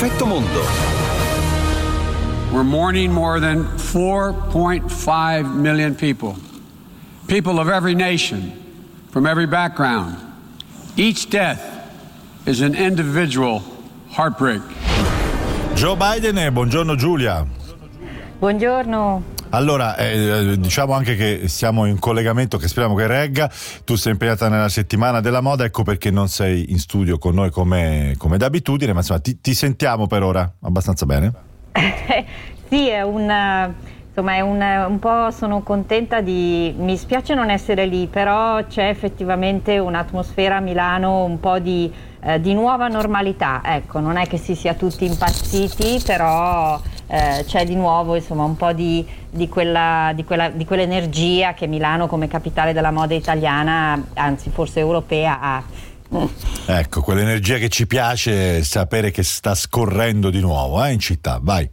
perfetto mondo. We're mourning more than 4.5 million people. People of every nation, from every background. Each death is an individual heartbreak. Joe Biden e buongiorno Giulia. Buongiorno. Allora, eh, diciamo anche che siamo in collegamento, che speriamo che regga. Tu sei impegnata nella settimana della moda, ecco perché non sei in studio con noi come, come d'abitudine, ma insomma ti, ti, sentiamo per ora abbastanza bene. sì, è un. Insomma, è un, un, po' sono contenta di. Mi spiace non essere lì, però c'è effettivamente un'atmosfera a Milano un po' di, eh, di nuova normalità. Ecco, non è che si sia tutti impazziti, però eh, c'è di nuovo insomma, un po' di, di, quella, di, quella, di, quell'energia che Milano come capitale della moda italiana, anzi forse europea, ha. Ecco, quell'energia che ci piace sapere che sta scorrendo di nuovo eh, in città, vai.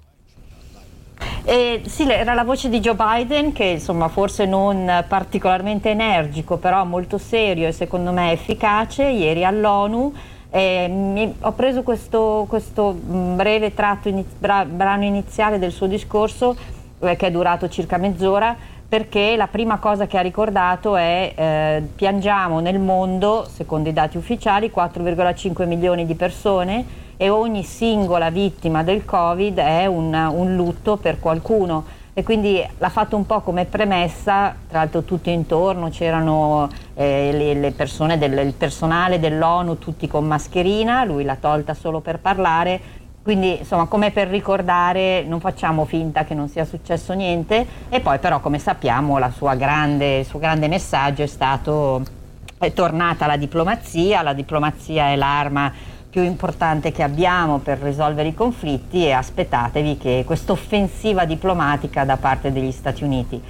Eh, sì, era la voce di Joe Biden che insomma forse non particolarmente energico, però molto serio e secondo me efficace, ieri all'ONU eh, mi, ho preso questo, questo mm, breve tratto iniz, bra, brano iniziale del suo discorso, che è durato circa mezz'ora, perché la prima cosa che ha ricordato è eh, piangiamo nel mondo, secondo i dati ufficiali, 4,5 milioni di persone e ogni singola vittima del Covid è un, un lutto per qualcuno. E quindi l'ha fatto un po' come premessa, tra l'altro tutto intorno c'erano eh, le, le, persone, del, il personale dell'ONU tutti con mascherina, lui l'ha tolta solo per parlare, quindi insomma come per ricordare non facciamo finta che non sia successo niente. E poi però come sappiamo grande, il suo grande messaggio è stato è tornata la diplomazia, la diplomazia è l'arma più importante che abbiamo per risolvere i conflitti e aspettatevi che questa offensiva diplomatica da parte degli Stati Uniti.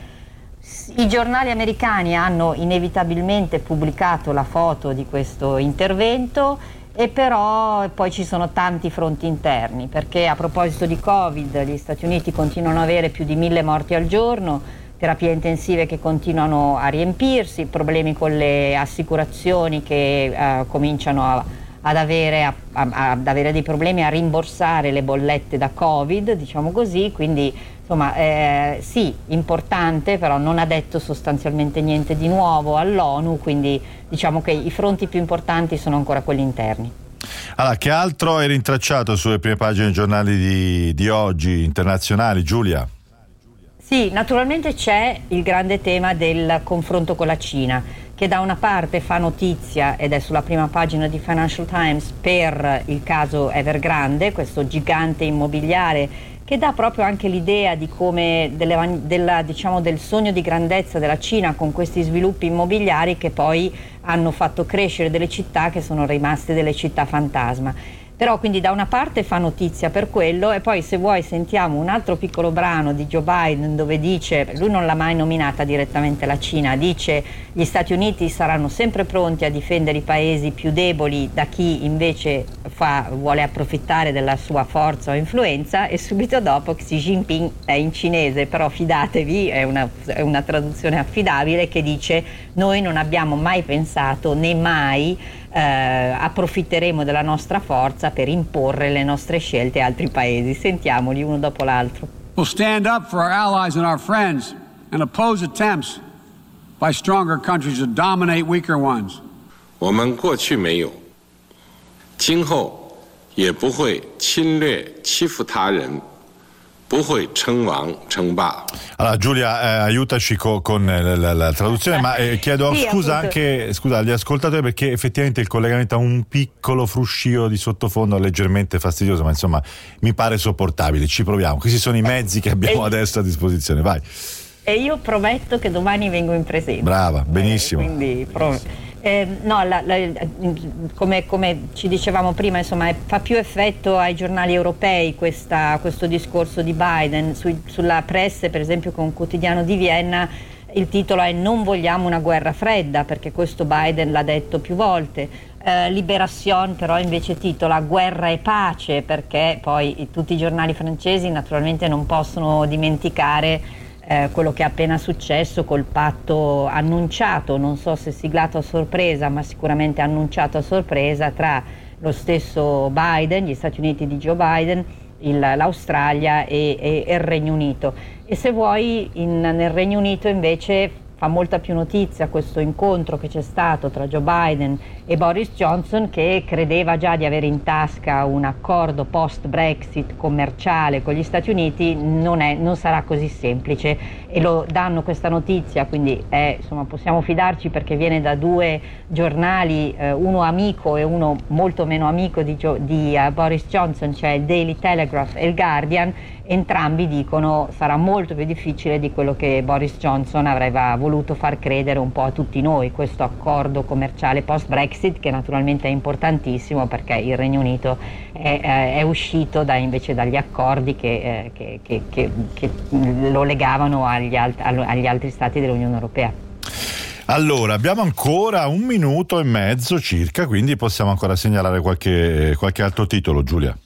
I giornali americani hanno inevitabilmente pubblicato la foto di questo intervento e però poi ci sono tanti fronti interni perché a proposito di Covid gli Stati Uniti continuano ad avere più di mille morti al giorno, terapie intensive che continuano a riempirsi, problemi con le assicurazioni che uh, cominciano a ad avere, a, a, ad avere, dei problemi a rimborsare le bollette da Covid, diciamo così, quindi insomma eh, sì, importante, però non ha detto sostanzialmente niente di nuovo all'ONU, quindi diciamo che i fronti più importanti sono ancora quelli interni. Allora, che altro è rintracciato sulle prime pagine dei giornali di, di oggi internazionali, Giulia? Sì, naturalmente c'è il grande tema del confronto con la Cina che da una parte fa notizia ed è sulla prima pagina di Financial Times per il caso Evergrande, questo gigante immobiliare che dà proprio anche l'idea di come delle, della, diciamo, del sogno di grandezza della Cina con questi sviluppi immobiliari che poi hanno fatto crescere delle città che sono rimaste delle città fantasma. Però quindi da una parte fa notizia per quello e poi se vuoi sentiamo un altro piccolo brano di Joe Biden dove dice, lui non l'ha mai nominata direttamente la Cina, dice gli Stati Uniti saranno sempre pronti a difendere i paesi più deboli da chi invece fa, vuole approfittare della sua forza o influenza e subito dopo Xi Jinping è in cinese, però fidatevi, è una, è una traduzione affidabile che dice noi non abbiamo mai pensato né mai eh, approfitteremo della nostra forza per imporre le nostre scelte a altri paesi. Sentiamoli uno dopo l'altro. We'll stand up for our allies and our friends and oppose attempts by stronger countries to dominate weaker ones. 我们过去没有，今后也不会侵略欺负他人。 不会称王称霸. Allora Giulia, eh, aiutaci co- con la, la, la, traduzione, ma eh, chiedo sì, scusa anche scusa, agli ascoltatori perché effettivamente il collegamento ha un piccolo fruscio di sottofondo leggermente fastidioso, ma insomma mi pare sopportabile. Ci proviamo. Questi sono i mezzi che abbiamo adesso a disposizione. Vai. E io prometto che domani vengo in presenza. Brava, benissimo. Eh, quindi pro- eh, no, la, la, come, come, ci dicevamo prima, insomma, fa più effetto ai giornali europei questa, questo discorso di Biden. Su, sulla presse, per esempio, con quotidiano di Vienna, il titolo è Non vogliamo una guerra fredda, perché questo Biden l'ha detto più volte. Eh, Liberation però invece titola Guerra e pace, perché poi tutti i giornali francesi naturalmente non possono dimenticare eh, quello che è appena successo col patto annunciato, non so se siglato a sorpresa, ma sicuramente annunciato a sorpresa tra lo stesso Biden, gli Stati Uniti di Joe Biden, il, l'Australia e, e, il Regno Unito. E se vuoi in, nel Regno Unito invece fa molta più notizia questo incontro che c'è stato tra Joe Biden e Boris Johnson che credeva già di avere in tasca un accordo post-Brexit commerciale con gli Stati Uniti, non, è, non sarà così semplice. E lo danno questa notizia, quindi è, insomma, possiamo fidarci perché viene da due giornali, eh, uno amico e uno molto meno amico di, di uh, Boris Johnson, cioè il Daily Telegraph e il Guardian, entrambi dicono sarà molto più difficile di quello che Boris Johnson avrebbe voluto far credere un po' a tutti noi, questo accordo commerciale post-Brexit Brexit che naturalmente è importantissimo perché il Regno Unito è, è uscito da, invece dagli accordi che, eh, che, che, che lo legavano agli, alt- agli altri stati dell'Unione Europea. Allora, abbiamo ancora un minuto e mezzo circa, quindi possiamo ancora segnalare qualche, qualche altro titolo, Giulia.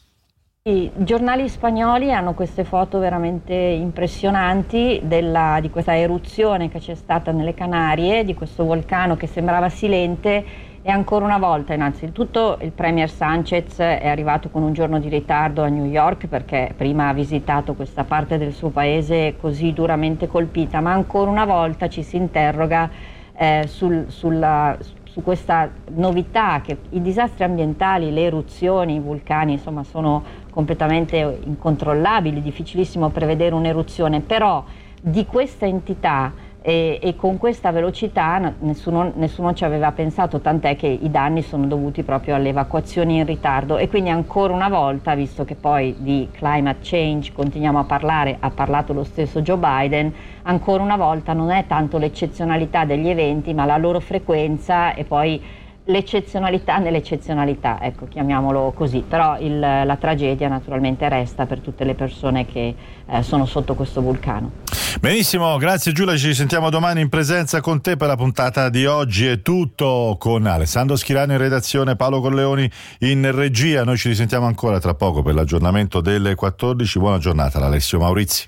I giornali spagnoli hanno queste foto veramente impressionanti della, di questa eruzione che c'è stata nelle Canarie, di questo vulcano che sembrava silente e ancora una volta, innanzitutto, il Premier Sanchez è arrivato con un giorno di ritardo a New York perché prima ha visitato questa parte del suo paese così duramente colpita, ma ancora una volta ci si interroga eh, sul, sulla, su questa novità che i disastri ambientali, le eruzioni, i vulcani, insomma, sono completamente incontrollabili, difficilissimo prevedere un'eruzione, però di questa entità e, e, con questa velocità nessuno, nessuno, ci aveva pensato, tant'è che i danni sono dovuti proprio alle evacuazioni in ritardo. E quindi ancora una volta, visto che poi di climate change continuiamo a parlare, ha parlato lo stesso Joe Biden, ancora una volta non è tanto l'eccezionalità degli eventi ma la loro frequenza e poi l'eccezionalità nell'eccezionalità, ecco, chiamiamolo così, però il, la tragedia naturalmente resta per tutte le persone che eh, sono sotto questo vulcano. Benissimo, grazie Giulia, ci sentiamo domani in presenza con te per la puntata di oggi. È tutto con Alessandro Schirano in redazione, Paolo Corleoni in regia. Noi ci risentiamo ancora tra poco per l'aggiornamento delle 14. Buona giornata Alessio Maurizi.